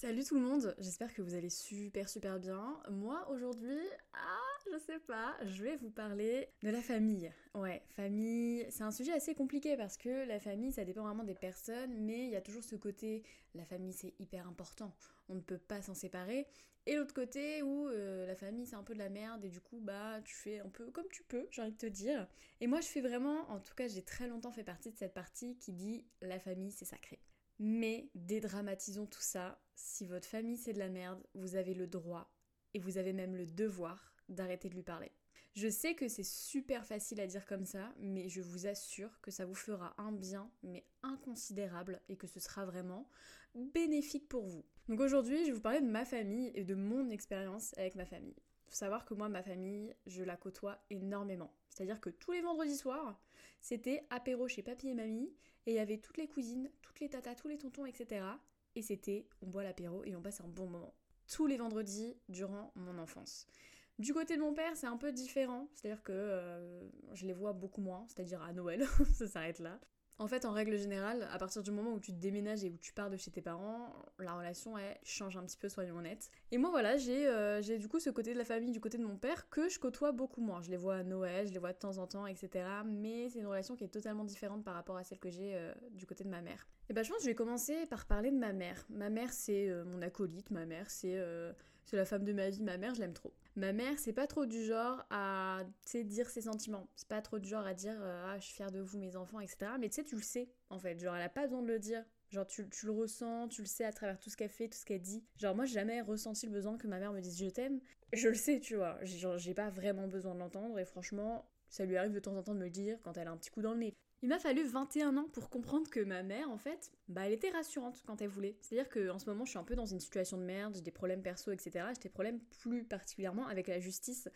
Salut tout le monde, j'espère que vous allez super super bien. Moi aujourd'hui, ah, je sais pas, je vais vous parler de la famille. Ouais, famille, c'est un sujet assez compliqué parce que la famille, ça dépend vraiment des personnes, mais il y a toujours ce côté, la famille c'est hyper important, on ne peut pas s'en séparer. Et l'autre côté où euh, la famille c'est un peu de la merde et du coup bah tu fais un peu comme tu peux, j'ai envie de te dire. Et moi je fais vraiment, en tout cas j'ai très longtemps fait partie de cette partie qui dit la famille c'est sacré. Mais dédramatisons tout ça. Si votre famille c'est de la merde, vous avez le droit et vous avez même le devoir d'arrêter de lui parler. Je sais que c'est super facile à dire comme ça, mais je vous assure que ça vous fera un bien, mais inconsidérable, et que ce sera vraiment bénéfique pour vous. Donc aujourd'hui, je vais vous parler de ma famille et de mon expérience avec ma famille. Faut savoir que moi, ma famille, je la côtoie énormément. C'est-à-dire que tous les vendredis soirs, c'était apéro chez papy et mamie, et il y avait toutes les cousines, toutes les tatas, tous les tontons, etc. Et c'était, on boit l'apéro et on passe un bon moment. Tous les vendredis durant mon enfance. Du côté de mon père, c'est un peu différent, c'est-à-dire que euh, je les vois beaucoup moins, c'est-à-dire à Noël, ça s'arrête là. En fait, en règle générale, à partir du moment où tu te déménages et où tu pars de chez tes parents, la relation, elle change un petit peu, soyons honnêtes. Et moi, voilà, j'ai euh, du coup ce côté de la famille, du côté de mon père, que je côtoie beaucoup moins. Je les vois à Noël, je les vois de temps en temps, etc. Mais c'est une relation qui est totalement différente par rapport à celle que j'ai euh, du côté de ma mère. Et bah, je pense que je vais commencer par parler de ma mère. Ma mère, c'est euh, mon acolyte, ma mère, c'est la femme de ma vie, ma mère, je l'aime trop. Ma mère, c'est pas trop du genre à, dire ses sentiments. C'est pas trop du genre à dire, ah, je suis fière de vous, mes enfants, etc. Mais tu sais, tu le sais, en fait. Genre, elle a pas besoin de le dire. Genre, tu, tu, le ressens, tu le sais à travers tout ce qu'elle fait, tout ce qu'elle dit. Genre, moi, j'ai jamais ressenti le besoin que ma mère me dise je t'aime. Je le sais, tu vois. Genre, j'ai pas vraiment besoin de l'entendre et franchement, ça lui arrive de temps en temps de me le dire quand elle a un petit coup dans le nez. Il m'a fallu 21 ans pour comprendre que ma mère, en fait, bah, elle était rassurante quand elle voulait. C'est-à-dire qu'en ce moment, je suis un peu dans une situation de merde, j'ai des problèmes perso, etc. J'ai des problèmes plus particulièrement avec la justice.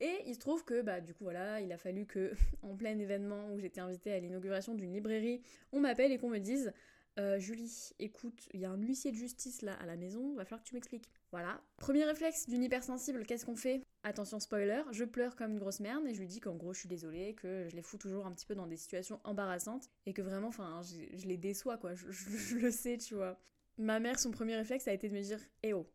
Et il se trouve que, bah, du coup, voilà, il a fallu que, en plein événement où j'étais invitée à l'inauguration d'une librairie, on m'appelle et qu'on me dise euh, Julie, écoute, il y a un huissier de justice là à la maison, va falloir que tu m'expliques. Voilà. Premier réflexe d'une hypersensible, qu'est-ce qu'on fait? Attention spoiler, je pleure comme une grosse merde et je lui dis qu'en gros je suis désolée, que je les fous toujours un petit peu dans des situations embarrassantes et que vraiment, enfin, je, les déçois quoi, je, le sais, tu vois. Ma mère, son premier réflexe a été de me dire Eh oh,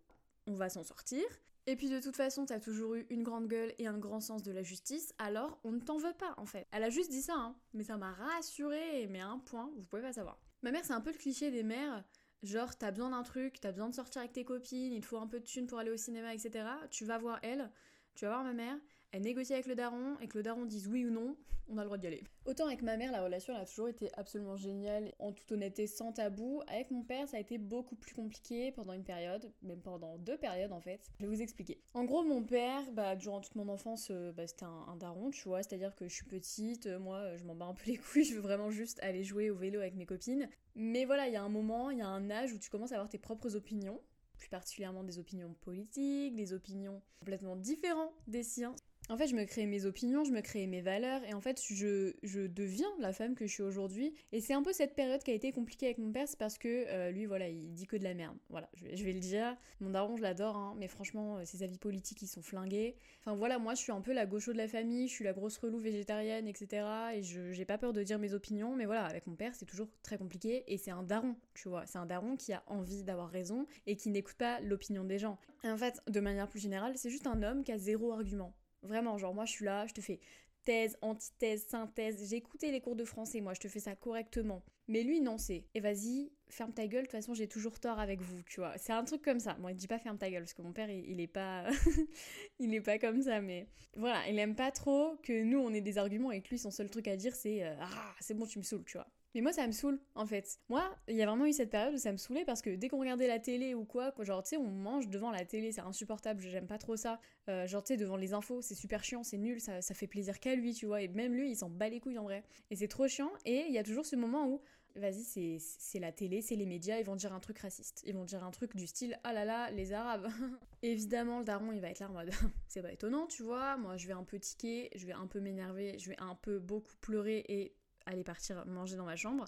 on va s'en sortir. Et puis de toute façon, t'as toujours eu une grande gueule et un grand sens de la justice, alors on ne t'en veut pas en fait. Elle a juste dit ça, hein, mais ça m'a rassurée, mais à un point, vous pouvez pas savoir. Ma mère, c'est un peu le cliché des mères. Genre, t'as besoin d'un truc, t'as besoin de sortir avec tes copines, il te faut un peu de thunes pour aller au cinéma, etc. Tu vas voir elle, tu vas voir ma mère, elle négocie avec le daron et que le daron dise oui ou non, on a le droit d'y aller. Autant avec ma mère, la relation elle a toujours été absolument géniale, en toute honnêteté, sans tabou. Avec mon père, ça a été beaucoup plus compliqué pendant une période, même pendant deux périodes en fait. Je vais vous expliquer. En gros, mon père, bah, durant toute mon enfance, euh, bah, c'était un, daron, tu vois, c'est-à-dire que je suis petite, euh, moi, je m'en bats un peu les couilles, je veux vraiment juste aller jouer au vélo avec mes copines. Mais voilà, il y a un moment, il y a un âge où tu commences à avoir tes propres opinions plus particulièrement des opinions politiques, des opinions complètement différentes des siens. En fait, je me crée mes opinions, je me crée mes valeurs, et en fait, je, je deviens la femme que je suis aujourd'hui. Et c'est un peu cette période qui a été compliquée avec mon père, c'est parce que euh, lui, voilà, il dit que de la merde. Voilà, je vais, je vais le dire. Mon daron, je l'adore, hein, mais franchement, euh, ses avis politiques, ils sont flingués. Enfin voilà, moi, je suis un peu la gaucho de la famille, je suis la grosse relou végétarienne, etc. Et je j'ai pas peur de dire mes opinions, mais voilà, avec mon père, c'est toujours très compliqué, et c'est un daron, tu vois. C'est un daron qui a envie d'avoir raison et qui n'écoute pas l'opinion des gens. Et en fait, de manière plus générale, c'est juste un homme qui a zéro argument. Vraiment, genre moi je suis là, je te fais thèse, antithèse, synthèse. J'ai écouté les cours de français, moi je te fais ça correctement. Mais lui non, c'est et vas-y, ferme ta gueule, de toute façon j'ai toujours tort avec vous, tu vois. C'est un truc comme ça. Moi il dit pas ferme ta gueule parce que mon père il, est pas il est pas comme ça mais voilà, il aime pas trop que nous on ait des arguments et que lui son seul truc à dire c'est euh, ah, c'est bon, tu me saoules, tu vois. Mais moi, ça me saoule, en fait. Moi, il y a vraiment eu cette période où ça me saoulait parce que dès qu'on regardait la télé ou quoi, genre, tu sais, on mange devant la télé, c'est insupportable, j'aime pas trop ça. Euh, genre, tu sais, devant les infos, c'est super chiant, c'est nul, ça, fait plaisir qu'à lui, tu vois. Et même lui, il s'en bat les couilles en vrai. Et c'est trop chiant. Et il y a toujours ce moment où, vas-y, c'est la télé, c'est les médias, ils vont dire un truc raciste. Ils vont dire un truc du style, ah là là, les arabes. Évidemment, le daron, il va être là en mode, c'est pas étonnant, tu vois. Moi, je vais un peu tiquer, je vais un peu m'énerver, je vais un peu beaucoup pleurer et aller partir manger dans ma chambre.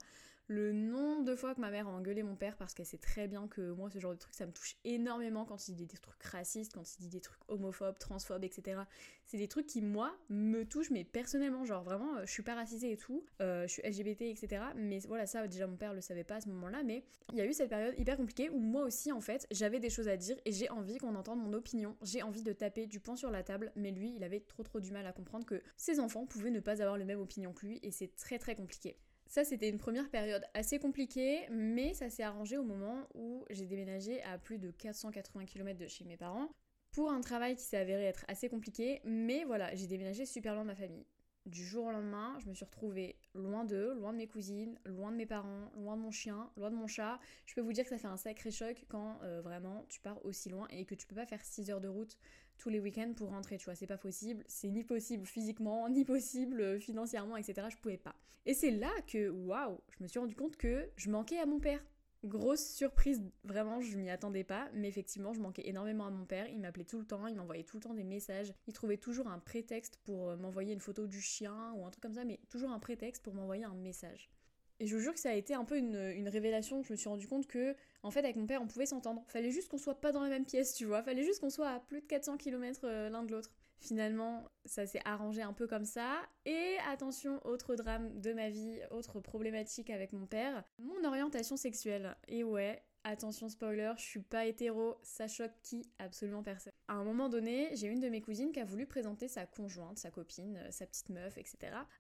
Le nombre de fois que ma mère a engueulé mon père parce qu'elle sait très bien que moi, ce genre de truc, ça me touche énormément quand il dit des trucs racistes, quand il dit des trucs homophobes, transphobes, etc. C'est des trucs qui, moi, me touchent, mais personnellement, genre vraiment, euh, je suis pas racisée et tout, euh, je suis LGBT, etc. Mais voilà, ça, déjà, mon père le savait pas à ce moment-là, mais il y a eu cette période hyper compliquée où moi aussi, en fait, j'avais des choses à dire et j'ai envie qu'on entende mon opinion, j'ai envie de taper du poing sur la table, mais lui, il avait trop trop du mal à comprendre que ses enfants pouvaient ne pas avoir le même opinion que lui et c'est très très compliqué. Ça, c'était une première période assez compliquée, mais ça s'est arrangé au moment où j'ai déménagé à plus de 480 km de chez mes parents pour un travail qui s'est avéré être assez compliqué, mais voilà, j'ai déménagé super loin de ma famille. Du jour au lendemain, je me suis retrouvée loin d'eux, loin de mes cousines, loin de mes parents, loin de mon chien, loin de mon chat. Je peux vous dire que ça fait un sacré choc quand euh, vraiment tu pars aussi loin et que tu peux pas faire 6 heures de route tous les week-ends pour rentrer, tu vois, c'est pas possible, c'est ni possible physiquement, ni possible euh, financièrement, etc. Je pouvais pas. Et c'est là que, waouh, je me suis rendu compte que je manquais à mon père. Grosse surprise, vraiment, je m'y attendais pas, mais effectivement, je manquais énormément à mon père. Il m'appelait tout le temps, il m'envoyait tout le temps des messages. Il trouvait toujours un prétexte pour euh, m'envoyer une photo du chien ou un truc comme ça, mais toujours un prétexte pour m'envoyer un message. Et je vous jure que ça a été un peu une, révélation. Je me suis rendu compte que, en fait, avec mon père, on pouvait s'entendre. Fallait juste qu'on soit pas dans la même pièce, tu vois. Fallait juste qu'on soit à plus de 400 km euh, l'un de l'autre. Finalement, ça s'est arrangé un peu comme ça. Et attention, autre drame de ma vie, autre problématique avec mon père, mon orientation sexuelle. Et ouais, attention spoiler, je suis pas hétéro, ça choque qui Absolument personne. À un moment donné, j'ai une de mes cousines qui a voulu présenter sa conjointe, sa copine, euh, sa petite meuf, etc.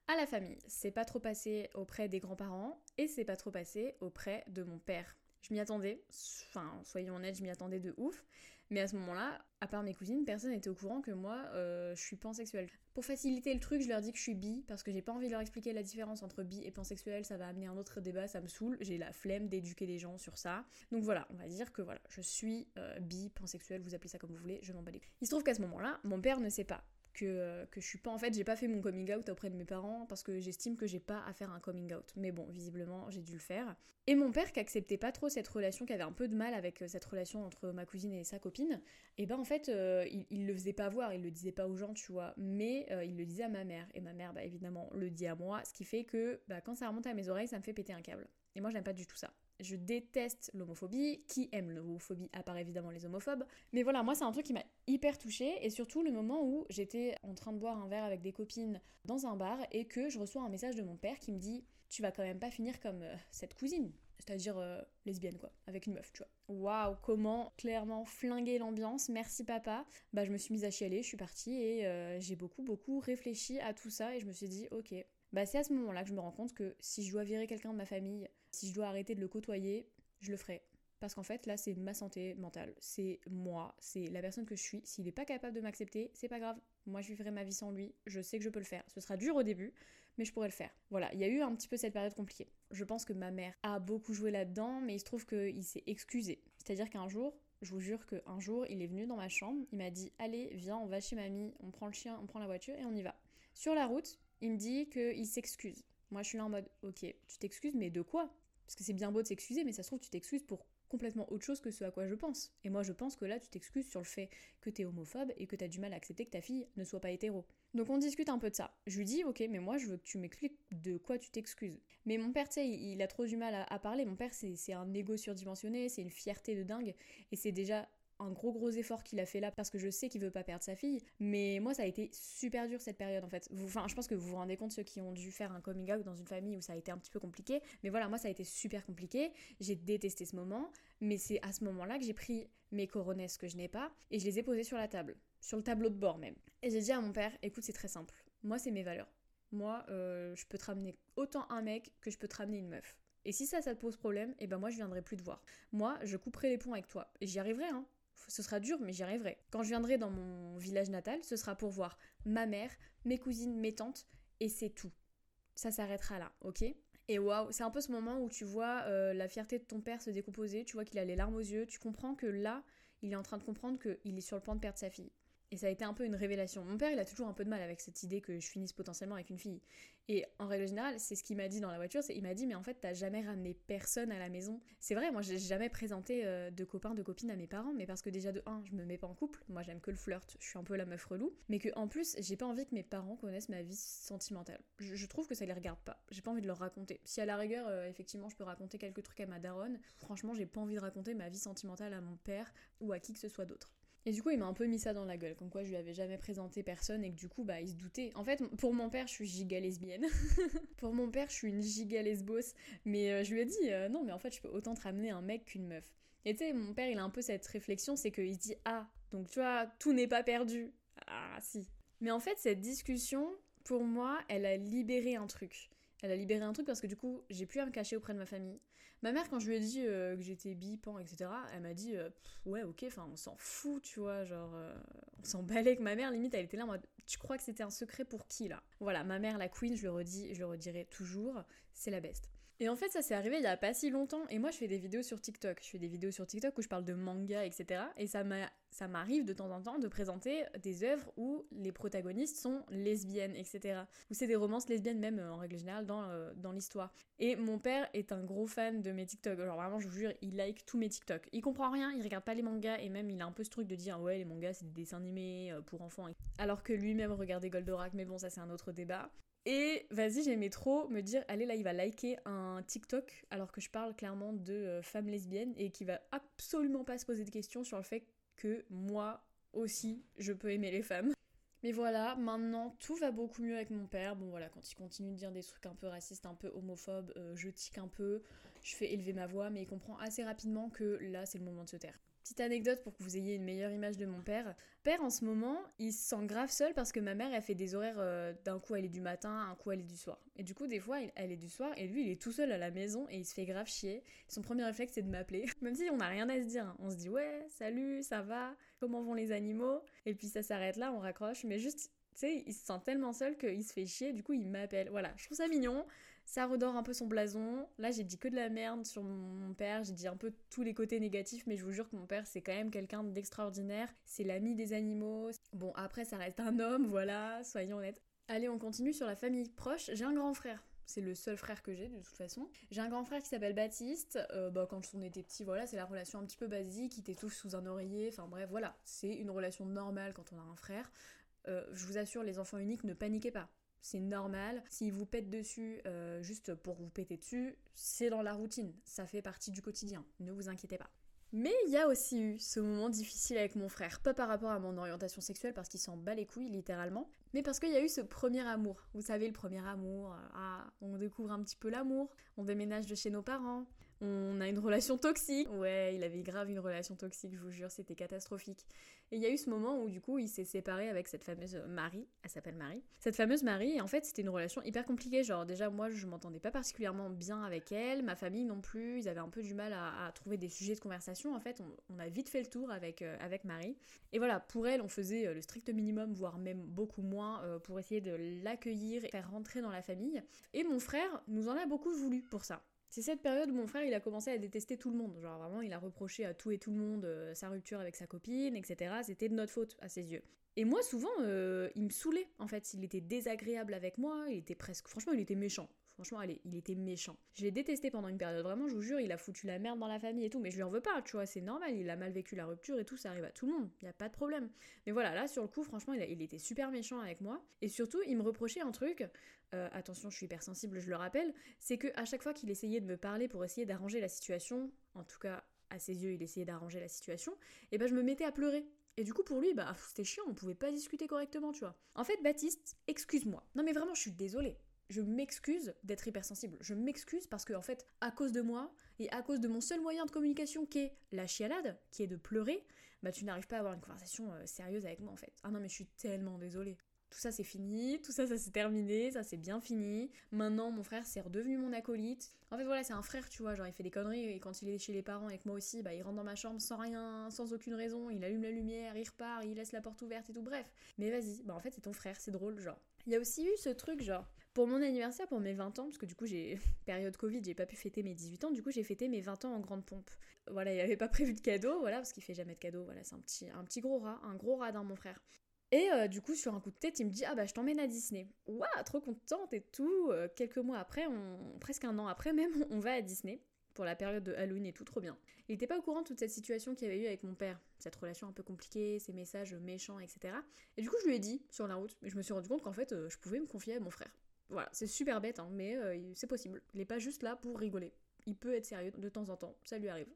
à la famille. C'est pas trop passé auprès des grands-parents et c'est pas trop passé auprès de mon père. Je m'y attendais, enfin soyons honnêtes, je m'y attendais de ouf. Mais à ce moment-là, à part mes cousines, personne n'était au courant que moi, euh, je suis pansexuelle. Pour faciliter le truc, je leur dis que je suis bi, parce que j'ai pas envie de leur expliquer la différence entre bi et pansexuel, ça va amener un autre débat, ça me saoule, j'ai la flemme d'éduquer les gens sur ça. Donc voilà, on va dire que voilà, je suis euh, bi, pansexuel, vous appelez ça comme vous voulez, je m'en bats les. Il se trouve qu'à ce moment-là, mon père ne sait pas que, euh, que je suis pas en fait j'ai pas fait mon coming out auprès de mes parents parce que j'estime que j'ai pas à faire un coming out. Mais bon visiblement j'ai dû le faire. Et mon père qui acceptait pas trop cette relation qui avait un peu de mal avec euh, cette relation entre ma cousine et sa copine et ben en fait euh, il, le faisait pas voir il le disait pas aux gens tu vois. Mais il le disait à ma mère. Et ma mère bah évidemment le dit à moi ce qui fait que bah, quand ça remonte à mes oreilles ça me fait péter un câble. Et moi j'aime pas du tout ça je déteste l'homophobie. Qui aime l'homophobie à part évidemment les homophobes. Mais voilà, moi c'est un truc qui m'a hyper touchée et surtout le moment où j'étais en train de boire un verre avec des copines dans un bar et que je reçois un message de mon père qui me dit Tu vas quand même pas finir comme euh, cette cousine. C'est-à-dire euh, lesbienne quoi, avec une meuf, tu vois. Waouh, comment clairement flinguer l'ambiance, merci papa. Bah je me suis mise à chialer, je suis partie et euh, j'ai beaucoup beaucoup réfléchi à tout ça et je me suis dit ok, bah c'est à ce moment-là que je me rends compte que si je dois virer quelqu'un de ma famille, si je dois arrêter de le côtoyer, je le ferai. Parce qu'en fait, là, c'est ma santé mentale, c'est moi, c'est la personne que je suis. S'il n'est pas capable de m'accepter, c'est pas grave. Moi, je vivrai ma vie sans lui. Je sais que je peux le faire. Ce sera dur au début, mais je pourrais le faire. Voilà, il y a eu un petit peu cette période compliquée. Je pense que ma mère a beaucoup joué là-dedans, mais il se trouve qu'il s'est excusé. C'est-à-dire qu'un jour, je vous jure qu'un jour, il est venu dans ma chambre, il m'a dit Allez, viens, on va chez mamie, on prend le chien, on prend la voiture et on y va. Sur la route, il me dit qu'il s'excuse. Moi, je suis là en mode, ok, tu t'excuses, mais de quoi? Parce que c'est bien beau de s'excuser, mais ça se trouve, tu t'excuses pour complètement autre chose que ce à quoi je pense. Et moi, je pense que là, tu t'excuses sur le fait que t'es homophobe et que t'as du mal à accepter que ta fille ne soit pas hétéro. Donc on discute un peu de ça. Je lui dis, ok, mais moi, je veux que tu m'expliques de quoi tu t'excuses. Mais mon père, tu sais, il, a trop du mal à, à parler. Mon père, c'est un ego surdimensionné, c'est une fierté de dingue. Et c'est déjà un gros gros effort qu'il a fait là parce que je sais qu'il veut pas perdre sa fille. Mais moi, ça a été super dur cette période en fait. Enfin, je pense que vous vous rendez compte ceux qui ont dû faire un coming out dans une famille où ça a été un petit peu compliqué. Mais voilà, moi, ça a été super compliqué. J'ai détesté ce moment. Mais c'est à ce moment-là que j'ai pris mes coronesses que je n'ai pas et je les ai posées sur la table, sur le tableau de bord même. Et j'ai dit à mon père, écoute, c'est très simple. Moi, c'est mes valeurs. Moi, euh, je peux te ramener autant un mec que je peux te ramener une meuf. Et si ça, ça te pose problème, et eh ben moi, je viendrai plus te voir. Moi, je couperai les ponts avec toi. Et j'y arriverai, hein ce sera dur, mais j'y arriverai. Quand je viendrai dans mon village natal, ce sera pour voir ma mère, mes cousines, mes tantes, et c'est tout. Ça s'arrêtera là, ok? Et waouh, c'est un peu ce moment où tu vois euh, la fierté de ton père se décomposer, tu vois qu'il a les larmes aux yeux, tu comprends que là, il est en train de comprendre qu'il est sur le point de perdre sa fille. Et ça a été un peu une révélation. Mon père, il a toujours un peu de mal avec cette idée que je finisse potentiellement avec une fille. Et en règle générale, c'est ce qu'il m'a dit dans la voiture, c'est il m'a dit mais en fait t'as jamais ramené personne à la maison. C'est vrai, moi j'ai jamais présenté euh, de copains, de copines à mes parents, mais parce que déjà de 1, je me mets pas en couple, moi j'aime que le flirt, je suis un peu la meuf relou, mais que en plus j'ai pas envie que mes parents connaissent ma vie sentimentale. Je, trouve que ça les regarde pas, j'ai pas envie de leur raconter. Si à la rigueur, euh, effectivement, je peux raconter quelques trucs à ma daronne, franchement j'ai pas envie de raconter ma vie sentimentale à mon père ou à qui que ce soit d'autre. Et du coup, il m'a un peu mis ça dans la gueule, comme quoi je lui avais jamais présenté personne et que du coup, bah, il se doutait. En fait, pour mon père, je suis giga lesbienne. pour mon père, je suis une giga lesbos. Mais euh, je lui ai dit, euh, non, mais en fait, je peux autant te ramener un mec qu'une meuf. Et tu sais, mon père, il a un peu cette réflexion, c'est qu'il se dit, ah, donc tu vois, tout n'est pas perdu. Ah, si. Mais en fait, cette discussion, pour moi, elle a libéré un truc. Elle a libéré un truc parce que du coup, j'ai plus à me cacher auprès de ma famille. Ma mère, quand je lui ai dit euh, que j'étais bi, pan, etc., elle m'a dit euh, ouais, ok, enfin, on s'en fout, tu vois, genre, euh, on s'en balait que ma mère, limite, elle était là en mode tu crois que c'était un secret pour qui là? Voilà, ma mère, la queen, je le redis, je le redirai toujours, c'est la best. Et en fait, ça s'est arrivé il y a pas si longtemps. Et moi, je fais des vidéos sur TikTok. Je fais des vidéos sur TikTok où je parle de manga, etc. Et ça m'arrive de temps en temps de présenter des œuvres où les protagonistes sont lesbiennes, etc. Où c'est des romances lesbiennes, même en règle générale, dans, euh, dans l'histoire. Et mon père est un gros fan de mes TikTok. Genre vraiment, je vous jure, il like tous mes TikTok. Il comprend rien, il regarde pas les mangas. Et même, il a un peu ce truc de dire Ouais, les mangas, c'est des dessins animés euh, pour enfants. Alors que lui-même regardait Goldorak. Mais bon, ça, c'est un autre débat. Et vas-y, j'aimais trop me dire, allez là, il va liker un TikTok alors que je parle clairement de euh, femmes lesbiennes et qui va absolument pas se poser de questions sur le fait que moi aussi, je peux aimer les femmes. Mais voilà, maintenant tout va beaucoup mieux avec mon père. Bon voilà, quand il continue de dire des trucs un peu racistes, un peu homophobes, euh, je tique un peu, je fais élever ma voix, mais il comprend assez rapidement que là c'est le moment de se taire. Petite anecdote pour que vous ayez une meilleure image de mon père. Père, en ce moment, il se sent grave seul parce que ma mère, elle fait des horaires euh, d'un coup elle est du matin, un coup elle est du soir. Et du coup, des fois, elle est du soir et lui, il est tout seul à la maison et il se fait grave chier. Son premier réflexe, c'est de m'appeler. Même si on n'a rien à se dire. Hein. On se dit, ouais, salut, ça va, comment vont les animaux? Et puis ça s'arrête là, on raccroche. Mais juste, tu sais, il se sent tellement seul qu'il se fait chier, du coup, il m'appelle. Voilà, je trouve ça mignon ça redore un peu son blason. Là, j'ai dit que de la merde sur mon père, j'ai dit un peu tous les côtés négatifs, mais je vous jure que mon père, c'est quand même quelqu'un d'extraordinaire. C'est l'ami des animaux. Bon, après, ça reste un homme, voilà, soyons honnêtes. Allez, on continue sur la famille proche. J'ai un grand frère. C'est le seul frère que j'ai de toute façon. J'ai un grand frère qui s'appelle Baptiste. Euh, bah, quand on était petit, voilà, c'est la relation un petit peu basique. Il t'étouffe sous un oreiller. Enfin bref, voilà. C'est une relation normale quand on a un frère. Euh, je vous assure, les enfants uniques, ne paniquez pas c'est normal. S'il vous pète dessus euh, juste pour vous péter dessus, c'est dans la routine, ça fait partie du quotidien, ne vous inquiétez pas. Mais il y a aussi eu ce moment difficile avec mon frère, pas par rapport à mon orientation sexuelle parce qu'il s'en bat les couilles littéralement, mais parce qu'il y a eu ce premier amour. Vous savez, le premier amour, euh, ah, on découvre un petit peu l'amour, on déménage de chez nos parents, on a une relation toxique. Ouais, il avait grave une relation toxique, je vous jure, c'était catastrophique. Et il y a eu ce moment où du coup il s'est séparé avec cette fameuse Marie, elle s'appelle Marie. Cette fameuse Marie, et en fait c'était une relation hyper compliquée, genre déjà moi je m'entendais pas particulièrement bien avec elle, ma famille non plus, ils avaient un peu du mal à, trouver des sujets de conversation, en fait on, a vite fait le tour avec, euh, avec Marie. Et voilà, pour elle on faisait euh, le strict minimum, voire même beaucoup moins, euh, pour essayer de l'accueillir et faire rentrer dans la famille. Et mon frère nous en a beaucoup voulu pour ça. C'est cette période où mon frère il a commencé à détester tout le monde. Genre vraiment il a reproché à tout et tout le monde euh, sa rupture avec sa copine, etc. C'était de notre faute à ses yeux. Et moi souvent euh, il me saoulait en fait. Il était désagréable avec moi, il était presque... Franchement il était méchant. Franchement, il était méchant. Je l'ai détesté pendant une période, vraiment, je vous jure, il a foutu la merde dans la famille et tout, mais je lui en veux pas, tu vois, c'est normal, il a mal vécu la rupture et tout, ça arrive à tout le monde, il y a pas de problème. Mais voilà, là, sur le coup, franchement, il, était super méchant avec moi, et surtout, il me reprochait un truc, euh, attention, je suis hypersensible, je le rappelle, c'est que à chaque fois qu'il essayait de me parler pour essayer d'arranger la situation, en tout cas, à ses yeux, il essayait d'arranger la situation, et ben je me mettais à pleurer. Et du coup, pour lui, bah, c'était chiant, on pouvait pas discuter correctement, tu vois. En fait, Baptiste, excuse-moi. Non, mais vraiment, je suis désolée je m'excuse d'être hypersensible. Je m'excuse parce que, en fait, à cause de moi et à cause de mon seul moyen de communication qui est la chialade, qui est de pleurer, bah tu n'arrives pas à avoir une conversation euh, sérieuse avec moi en fait. Ah non, mais je suis tellement désolée. Tout ça c'est fini, tout ça ça s'est terminé, ça c'est bien fini. Maintenant mon frère c'est redevenu mon acolyte. En fait voilà c'est un frère tu vois, genre il fait des conneries et quand il est chez les parents avec moi aussi, bah il rentre dans ma chambre sans rien, sans aucune raison, il allume la lumière, il repart, il laisse la porte ouverte et tout, bref. Mais vas-y, bah en fait c'est ton frère, c'est drôle genre. Il y a aussi eu ce truc genre, Pour mon anniversaire, pour mes 20 ans, parce que du coup j'ai période Covid, j'ai pas pu fêter mes 18 ans, du coup j'ai fêté mes 20 ans en grande pompe. Voilà, il avait pas prévu de cadeau, voilà, parce qu'il fait jamais de cadeau, voilà, c'est un petit, un petit gros rat, un gros rat dans mon frère. Et euh, du coup, sur un coup de tête, il me dit Ah bah, je t'emmène à Disney. Waouh, trop contente et tout. Euh, quelques mois après, presque un an après même, on va à Disney pour la période de Halloween et tout, trop bien. Il n'était pas au courant de toute cette situation qu'il y avait eu avec mon père, cette relation un peu compliquée, ces messages méchants, etc. Et du coup, je lui ai dit sur la route, mais je me suis rendu compte qu'en fait, euh, je pouvais me confier à mon frère. Voilà, c'est super bête, hein, mais c'est possible. Il n'est pas juste là pour rigoler. Il peut être sérieux de temps en temps, ça lui arrive.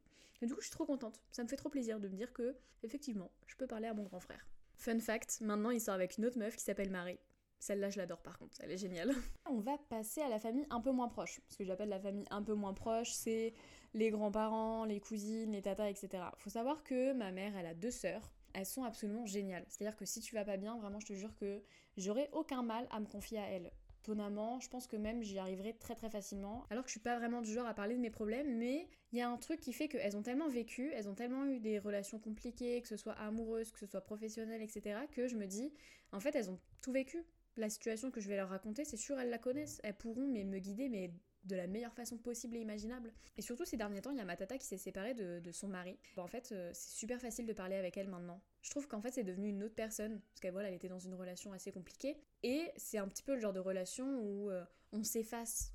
Du coup, je suis trop contente. Ça me fait trop plaisir de me dire que, effectivement, je peux parler à mon grand frère. Fun fact, maintenant il sort avec une autre meuf qui s'appelle Marie. Celle-là, je l'adore par contre, elle est géniale. On va passer à la famille un peu moins proche. Ce que j'appelle la famille un peu moins proche, c'est les grands-parents, les cousines, les tatas, etc. Faut savoir que ma mère, elle a deux sœurs. Elles sont absolument géniales. C'est-à-dire que si tu vas pas bien, vraiment, je te jure que j'aurais aucun mal à me confier à elles étonnamment, je pense que même j'y arriverai très très facilement. Alors que je suis pas vraiment du genre à parler de mes problèmes, mais il y a un truc qui fait qu'elles ont tellement vécu, elles ont tellement eu des relations compliquées, que ce soit amoureuses, que ce soit professionnelles, etc., que je me dis, en fait, elles ont tout vécu. La situation que je vais leur raconter, c'est sûr, elles la connaissent. Elles pourront mais me guider, mais de la meilleure façon possible et imaginable. Et surtout ces derniers temps, il y a ma tata qui s'est séparée de, son mari. en fait, euh, c'est super facile de parler avec elle maintenant. Je trouve qu'en fait, c'est devenu une autre personne, parce qu'elle voilà, elle était dans une relation assez compliquée. Et c'est un petit peu le genre de relation où euh, on s'efface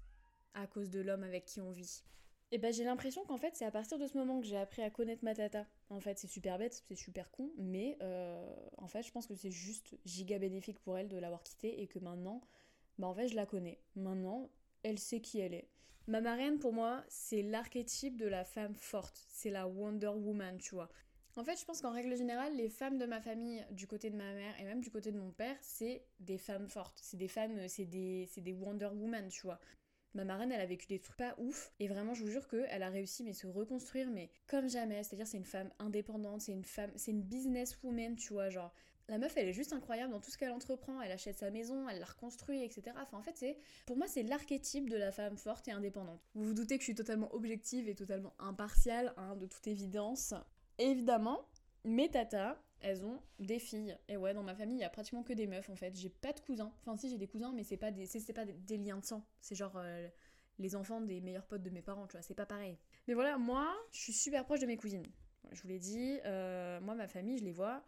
à cause de l'homme avec qui on vit. Et ben j'ai l'impression qu'en fait c'est à partir de ce moment que j'ai appris à connaître ma tata. En fait c'est super bête, c'est super con, mais euh, en fait je pense que c'est juste giga bénéfique pour elle de l'avoir quittée et que maintenant, bah en fait je la connais. Maintenant elle sait qui elle est. Ma marraine, pour moi, c'est l'archétype de la femme forte. C'est la Wonder Woman, tu vois. En fait, je pense qu'en règle générale, les femmes de ma famille, du côté de ma mère et même du côté de mon père, c'est des femmes fortes. C'est des femmes, c'est des, des Wonder Woman, tu vois. Ma marraine, elle a vécu des trucs pas ouf. Et vraiment, je vous jure qu'elle a réussi, mais se reconstruire, mais comme jamais. C'est-à-dire, c'est une femme indépendante, c'est une femme, c'est une businesswoman, tu vois. Genre, la meuf, elle est juste incroyable dans tout ce qu'elle entreprend. Elle achète sa maison, elle la reconstruit, etc. Enfin, en fait, c'est, pour moi, c'est l'archétype de la femme forte et indépendante. Vous vous doutez que je suis totalement objective et totalement impartiale, hein, de toute évidence. évidemment, mes tatas, elles ont des filles. Et ouais, dans ma famille, il y a pratiquement que des meufs, en fait. J'ai pas de cousins. Enfin, si, j'ai des cousins, mais c'est pas des, c'est, pas des, liens de sang. C'est genre euh, les enfants des meilleurs potes de mes parents, tu vois. C'est pas pareil. Mais voilà, moi, je suis super proche de mes cousines. Je vous l'ai dit, euh, moi, ma famille, je les vois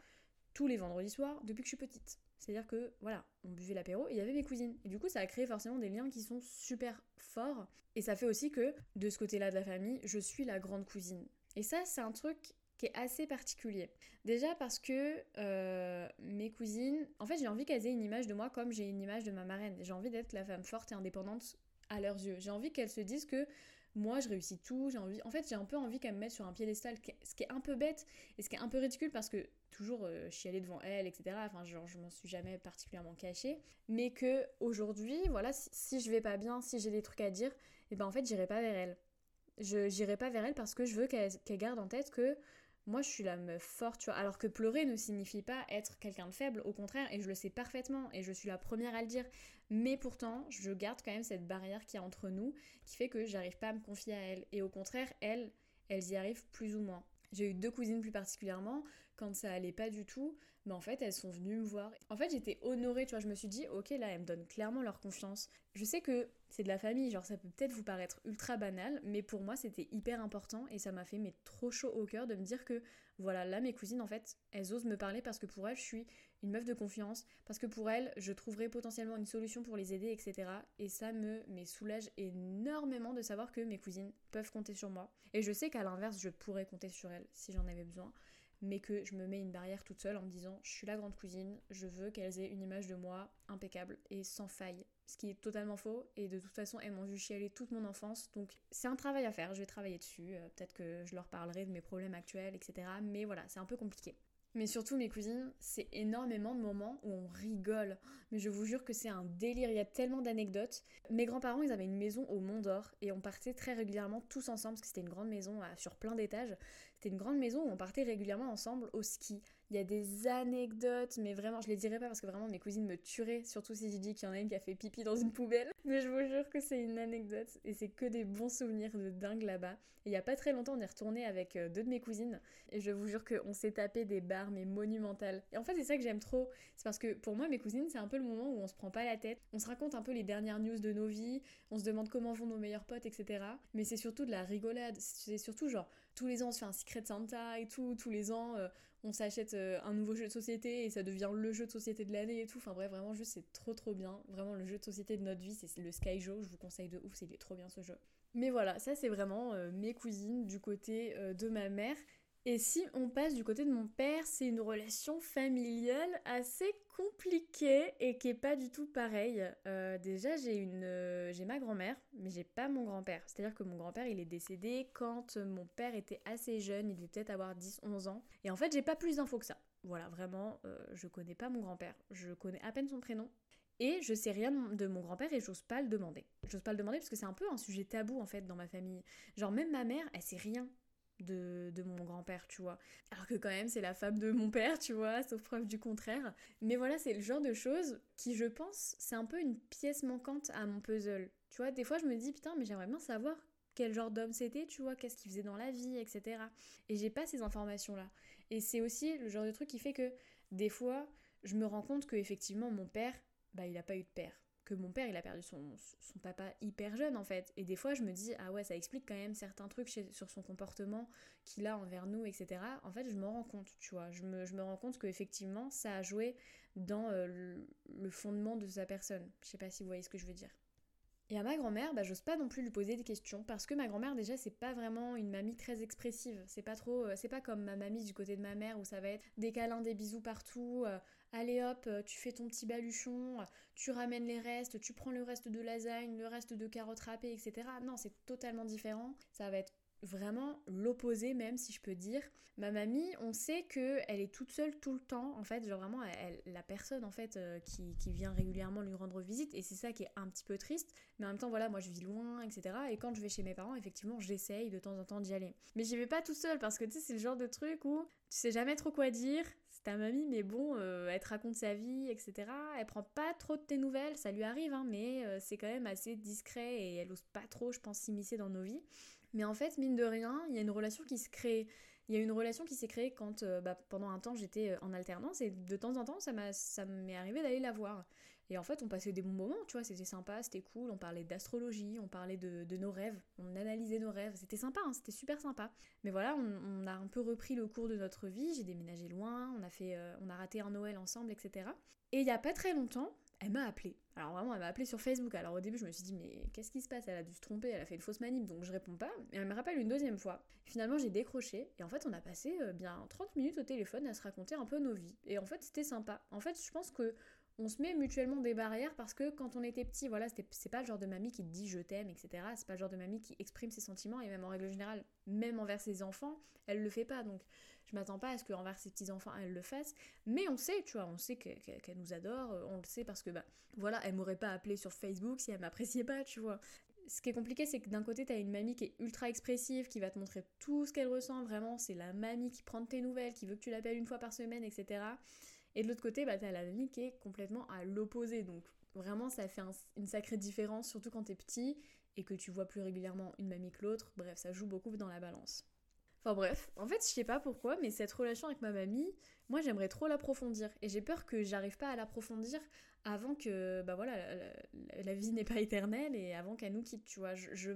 tous les vendredis soirs depuis que je suis petite. C'est-à-dire que, voilà, on buvait l'apéro et il y avait mes cousines. Et du coup, ça a créé forcément des liens qui sont super forts. Et ça fait aussi que, de ce côté-là de la famille, je suis la grande cousine. Et ça, c'est un truc qui est assez particulier. Déjà parce que euh, mes cousines, en fait, j'ai envie qu'elles aient une image de moi comme j'ai une image de ma marraine. J'ai envie d'être la femme forte et indépendante à leurs yeux. J'ai envie qu'elles se disent que moi je réussis tout, j'ai envie. En fait, j'ai un peu envie qu'elles me mettent sur un piédestal, ce qui est un peu bête et ce qui est un peu ridicule parce que toujours euh, allée devant elle, etc. Enfin, genre, je m'en suis jamais particulièrement cachée. Mais que aujourd'hui, voilà, si, je vais pas bien, si j'ai des trucs à dire, et eh ben en fait, j'irai pas vers elle. Je j'irai pas vers elle parce que je veux qu'elle garde en tête que moi je suis la meuf forte, tu vois. Alors que pleurer ne signifie pas être quelqu'un de faible, au contraire, et je le sais parfaitement, et je suis la première à le dire. Mais pourtant, je garde quand même cette barrière qui est entre nous, qui fait que j'arrive pas à me confier à elle. Et au contraire, elle, elles y arrivent plus ou moins. J'ai eu deux cousines plus particulièrement, quand ça allait pas du tout, mais en fait elles sont venues me voir. En fait j'étais honorée, tu vois, je me suis dit ok là elles me donnent clairement leur confiance. Je sais que c'est de la famille, genre ça peut peut-être vous paraître ultra banal, mais pour moi c'était hyper important et ça m'a fait mais trop chaud au cœur de me dire que voilà là mes cousines en fait elles osent me parler parce que pour elles je suis une meuf de confiance, parce que pour elles je trouverai potentiellement une solution pour les aider etc. Et ça me mais soulage énormément de savoir que mes cousines peuvent compter sur moi. Et je sais qu'à l'inverse je pourrais compter sur elles si j'en avais besoin mais que je me mets une barrière toute seule en me disant je suis la grande cousine, je veux qu'elles aient une image de moi impeccable et sans faille. Ce qui est totalement faux et de toute façon elles m'ont vu chialer toute mon enfance donc c'est un travail à faire, je vais travailler dessus, euh, peut-être que je leur parlerai de mes problèmes actuels etc. Mais voilà, c'est un peu compliqué. Mais surtout mes cousines, c'est énormément de moments où on rigole. Mais je vous jure que c'est un délire, il y a tellement d'anecdotes. Mes grands-parents, ils avaient une maison au Mont d'Or et on partait très régulièrement tous ensemble parce que c'était une grande maison sur plein d'étages. C'était une grande maison où on partait régulièrement ensemble au ski. Il y a des anecdotes, mais vraiment, je les dirai pas parce que vraiment mes cousines me tueraient, surtout si je dis qu'il y en a une qui a fait pipi dans une poubelle. Mais je vous jure que c'est une anecdote et c'est que des bons souvenirs de dingue là-bas. Et il y a pas très longtemps, on est retourné avec euh, deux de mes cousines et je vous jure qu'on s'est tapé des barres mais monumentales. Et en fait, c'est ça que j'aime trop. C'est parce que pour moi, mes cousines, c'est un peu le moment où on se prend pas la tête. On se raconte un peu les dernières news de nos vies, on se demande comment vont nos meilleurs potes, etc. Mais c'est surtout de la rigolade. C'est surtout genre, tous les ans, on se fait un secret Santa et tout. Tous les ans, euh, on s'achète euh, un nouveau jeu de société et ça devient le jeu de société de l'année et tout. Enfin bref, vraiment, juste c'est trop trop bien. Vraiment, le jeu de société de notre vie, c'est le Skyjo. Je vous conseille de ouf, c'est trop bien ce jeu. Mais voilà, ça c'est vraiment euh, mes cousines du côté de ma mère. Et si on passe du côté de mon père, c'est une relation familiale assez compliquée et qui est pas du tout pareille. Euh, déjà, j'ai une, euh, j'ai ma grand-mère, mais j'ai pas mon grand-père. C'est-à-dire que mon grand-père, il est décédé quand mon père était assez jeune, il devait peut-être avoir 10-11 ans. Et en fait, j'ai pas plus d'infos que ça. Voilà, vraiment, euh, je connais pas mon grand-père. Je connais à peine son prénom. Et je sais rien de mon grand-père et j'ose pas le demander. J'ose pas le demander parce que c'est un peu un sujet tabou en fait dans ma famille. Genre même ma mère, elle sait rien de, mon grand-père, tu vois. Alors que quand même, c'est la femme de mon père, tu vois, sauf preuve du contraire. Mais voilà, c'est le genre de choses qui, je pense, c'est un peu une pièce manquante à mon puzzle. Tu vois, des fois, je me dis, putain, mais j'aimerais bien savoir quel genre d'homme c'était, tu vois, qu'est-ce qu'il faisait dans la vie, etc. Et j'ai pas ces informations-là. Et c'est aussi le genre de truc qui fait que, des fois, je me rends compte que effectivement mon père, bah, il a pas eu de père que mon père il a perdu son, papa hyper jeune en fait. Et des fois je me dis ah ouais ça explique quand même certains trucs sur son comportement qu'il a envers nous etc. En fait je me rends compte tu vois, je me, je me rends compte qu'effectivement ça a joué dans euh, le, fondement de sa personne. Je sais pas si vous voyez ce que je veux dire. Et à ma grand-mère, bah, j'ose pas non plus lui poser des questions parce que ma grand-mère déjà c'est pas vraiment une mamie très expressive. C'est pas trop, euh, c'est pas comme ma mamie du côté de ma mère où ça va être des câlins, des bisous partout. Euh, allez hop, euh, tu fais ton petit baluchon, tu ramènes les restes, tu prends le reste de lasagne, le reste de carottes râpées, etc. Non, c'est totalement différent. Ça va être vraiment l'opposé même si je peux dire. Ma mamie, on sait que elle est toute seule tout le temps en fait, genre vraiment elle, la personne en fait euh, qui, qui, vient régulièrement lui rendre visite et c'est ça qui est un petit peu triste. Mais en même temps voilà, moi je vis loin etc. Et quand je vais chez mes parents, effectivement j'essaye de temps en temps d'y aller. Mais j'y vais pas tout seul parce que tu sais c'est le genre de truc où tu sais jamais trop quoi dire. Ta mamie mais bon, euh, elle te raconte sa vie etc. Elle prend pas trop de tes nouvelles, ça lui arrive hein, mais euh, c'est quand même assez discret et elle ose pas trop je pense s'immiscer dans nos vies. Mais en fait, mine de rien, il y a une relation qui se crée. Il y a une relation qui s'est créée quand, euh, bah, pendant un temps, j'étais en alternance et de temps en temps, ça m'est arrivé d'aller la voir. Et en fait, on passait des bons moments, tu vois, c'était sympa, c'était cool, on parlait d'astrologie, on parlait de, nos rêves, on analysait nos rêves, c'était sympa, hein, c'était super sympa. Mais voilà, on, a un peu repris le cours de notre vie, j'ai déménagé loin, on a, fait, euh, on a raté un Noël ensemble, etc. Et il y a pas très longtemps, elle m'a appelé. Alors vraiment, elle m'a appelé sur Facebook. Alors au début, je me suis dit, mais qu'est-ce qui se passe? Elle a dû se tromper, elle a fait une fausse manip, donc je réponds pas. Et elle me rappelle une deuxième fois. Finalement, j'ai décroché. Et en fait, on a passé euh, bien 30 minutes au téléphone à se raconter un peu nos vies. Et en fait, c'était sympa. En fait, je pense que on se met mutuellement des barrières parce que quand on était petit, voilà, c'est pas le genre de mamie qui dit je t'aime, etc. C'est pas le genre de mamie qui exprime ses sentiments et même en règle générale, même envers ses enfants, elle le fait pas. Donc je m'attends pas à ce qu'envers ses petits-enfants, elle le fasse. Mais on sait, tu vois, on sait qu'elle nous adore, euh, on le sait parce que, bah, voilà, elle m'aurait pas appelé sur Facebook si elle m'appréciait pas, tu vois. Ce qui est compliqué, c'est que d'un côté, t'as une mamie qui est ultra expressive, qui va te montrer tout ce qu'elle ressent, vraiment, c'est la mamie qui prend tes nouvelles, qui veut que tu l'appelles une fois par semaine, etc. Et de l'autre côté, bah, t'as la mamie qui est complètement à l'opposé. Donc vraiment, ça fait une sacrée différence, surtout quand t'es petit et que tu vois plus régulièrement une mamie que l'autre. Bref, ça joue beaucoup dans la balance. Enfin bref, en fait, je sais pas pourquoi, mais cette relation avec ma mamie, moi j'aimerais trop l'approfondir. Et j'ai peur que j'arrive pas à l'approfondir avant que, bah voilà, la, vie n'est pas éternelle et avant qu'elle nous quitte, tu vois. je, je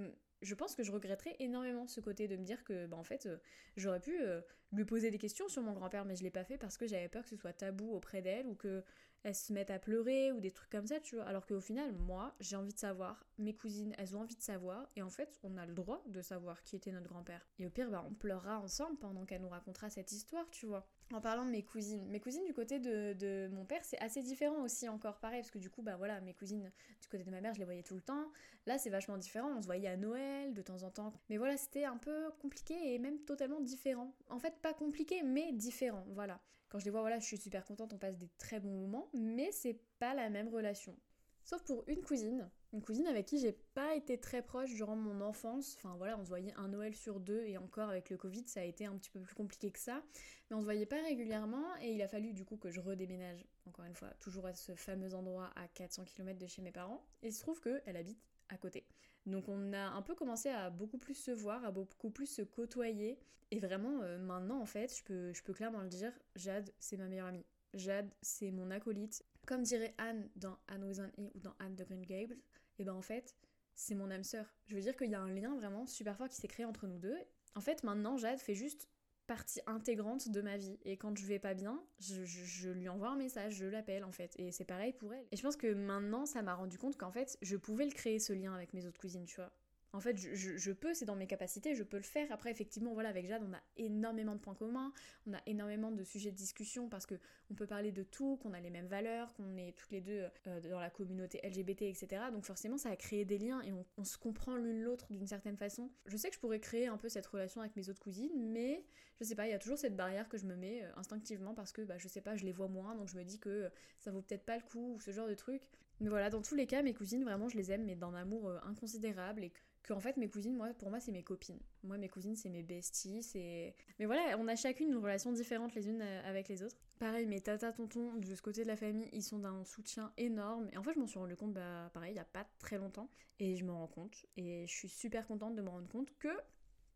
pense que je regretterais énormément ce côté de me dire que, bah, en fait, euh, j'aurais pu euh, lui poser des questions sur mon grand-père, mais je l'ai pas fait parce que j'avais peur que ce soit tabou auprès d'elle ou que elle se mette à pleurer ou des trucs comme ça, tu vois. Alors qu'au final, moi, j'ai envie de savoir, mes cousines, elles ont envie de savoir, et en fait, on a le droit de savoir qui était notre grand-père. Et au pire, bah, on pleurera ensemble pendant qu'elle nous racontera cette histoire, tu vois. En parlant de mes cousines, mes cousines du côté de, mon père, c'est assez différent aussi encore pareil, parce que du coup, bah voilà, mes cousines du côté de ma mère, je les voyais tout le temps. Là, c'est vachement différent, on se voyait à Noël de temps en temps. Mais voilà, c'était un peu compliqué et même totalement différent. En fait, pas compliqué, mais différent, voilà. Quand je les vois, voilà, je suis super contente, on passe des très bons moments, mais c'est pas la même relation. Sauf pour une cousine, une cousine avec qui j'ai pas été très proche durant mon enfance. Enfin voilà, on se voyait un Noël sur deux et encore avec le Covid, ça a été un petit peu plus compliqué que ça. Mais on se voyait pas régulièrement et il a fallu du coup que je redéménage, encore une fois, toujours à ce fameux endroit à 400 km de chez mes parents. Et il se trouve qu'elle habite à côté. Donc on a un peu commencé à beaucoup plus se voir, à beaucoup plus se côtoyer. Et vraiment, euh, maintenant en fait, je peux, je peux clairement le dire, Jade, c'est ma meilleure amie. Jade, c'est mon acolyte. Comme dirait Anne dans Anne with E ou dans Anne de Green Gables, et ben en fait, c'est mon âme sœur. Je veux dire qu'il y a un lien vraiment super fort qui s'est créé entre nous deux. En fait, maintenant, Jade fait juste partie intégrante de ma vie. Et quand je vais pas bien, je, je lui envoie un message, je l'appelle en fait. Et c'est pareil pour elle. Et je pense que maintenant, ça m'a rendu compte qu'en fait, je pouvais le créer ce lien avec mes autres cousines, tu vois. En fait, je, peux, c'est dans mes capacités, je peux le faire. Après, effectivement, voilà, avec Jade, on a énormément de points communs, on a énormément de sujets de discussion parce que on peut parler de tout, qu'on a les mêmes valeurs, qu'on est toutes les deux euh, dans la communauté LGBT, etc. Donc forcément, ça a créé des liens et on, se comprend l'une l'autre d'une certaine façon. Je sais que je pourrais créer un peu cette relation avec mes autres cousines, mais je sais pas, il y a toujours cette barrière que je me mets euh, instinctivement parce que, bah, je sais pas, je les vois moins, donc je me dis que ça vaut peut-être pas le coup ou ce genre de truc. Mais voilà, dans tous les cas, mes cousines, vraiment, je les aime, mais d'un amour euh, inconsidérable et que en fait mes cousines moi pour moi c'est mes copines. Moi mes cousines c'est mes besties c'est mais voilà on a chacune une relation différente les unes euh, avec les autres. Pareil mes tata tonton de ce côté de la famille ils sont d'un soutien énorme et en fait je m'en suis rendu compte bah pareil il y a pas très longtemps et je me rends compte et je suis super contente de me rendre compte que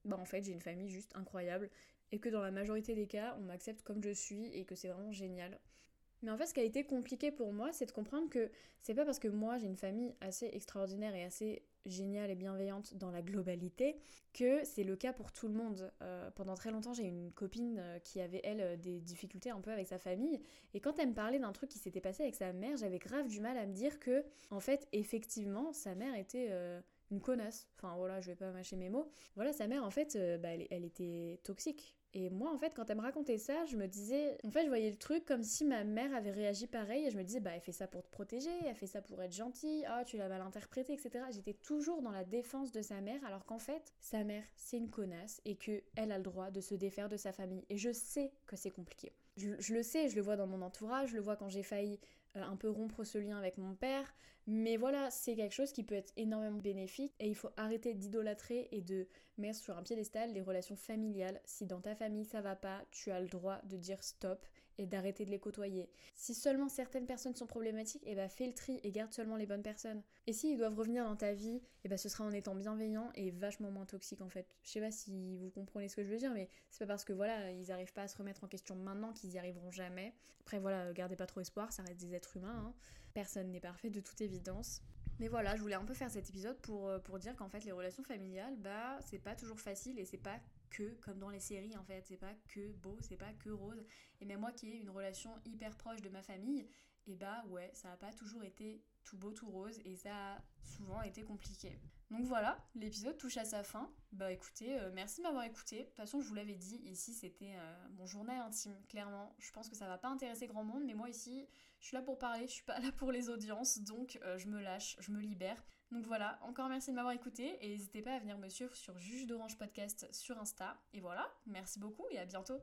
bah en fait j'ai une famille juste incroyable et que dans la majorité des cas on m'accepte comme je suis et que c'est vraiment génial mais en fait, ce qui a été compliqué pour moi, c'est de comprendre que c'est pas parce que moi j'ai une famille assez extraordinaire et assez géniale et bienveillante dans la globalité que c'est le cas pour tout le monde. Euh, pendant très longtemps, j'ai une copine euh, qui avait, elle, euh, des difficultés un peu avec sa famille. Et quand elle me parlait d'un truc qui s'était passé avec sa mère, j'avais grave du mal à me dire que, en fait, effectivement, sa mère était une connasse. Enfin voilà, je vais pas mâcher mes mots. Voilà, sa mère, en fait, bah, elle, était toxique. Et moi, en fait, quand elle me racontait ça, je me disais, en fait, je voyais le truc comme si ma mère avait réagi pareil, et je me disais, bah, elle fait ça pour te protéger, elle fait ça pour être gentille, ah, tu l'as mal interprété, etc. J'étais toujours dans la défense de sa mère, alors qu'en fait, sa mère, c'est une connasse, et que elle a le droit de se défaire de sa famille. Et je sais que c'est compliqué. Je, le sais, je le vois dans mon entourage, je le vois quand j'ai failli un peu rompre ce lien avec mon père, mais voilà, c'est quelque chose qui peut être énormément bénéfique et il faut arrêter d'idolâtrer et de mettre sur un piédestal les relations familiales. Si dans ta famille ça va pas, tu as le droit de dire stop et d'arrêter de les côtoyer. Si seulement certaines personnes sont problématiques, et eh bah fais le tri et garde seulement les bonnes personnes. Et s'ils doivent revenir dans ta vie, et eh bah ce sera en étant bienveillant et vachement moins toxique en fait. Je sais pas si vous comprenez ce que je veux dire, mais c'est pas parce que voilà, ils arrivent pas à se remettre en question maintenant qu'ils y arriveront jamais. Après voilà, gardez pas trop espoir, ça reste des êtres humains. Hein. Personne n'est parfait de toute évidence. Mais voilà, je voulais un peu faire cet épisode pour, euh, pour dire qu'en fait les relations familiales, bah c'est pas toujours facile et c'est pas que comme dans les séries en fait, c'est pas que beau, c'est pas que rose. Et même moi qui ai une relation hyper proche de ma famille, et bah ouais, ça a pas toujours été tout beau, tout rose et ça a souvent été compliqué. Donc voilà, l'épisode touche à sa fin. Bah écoutez, euh, merci de m'avoir écouté. De toute façon, je vous l'avais dit, ici c'était euh, mon journal intime, clairement. Je pense que ça va pas intéresser grand monde, mais moi ici, je suis là pour parler, je suis pas là pour les audiences, donc euh, je me lâche, je me libère. Donc voilà, encore merci de m'avoir écouté et n'hésitez pas à venir me suivre sur Juge d'Orange Podcast sur Insta. Et voilà, merci beaucoup et à bientôt.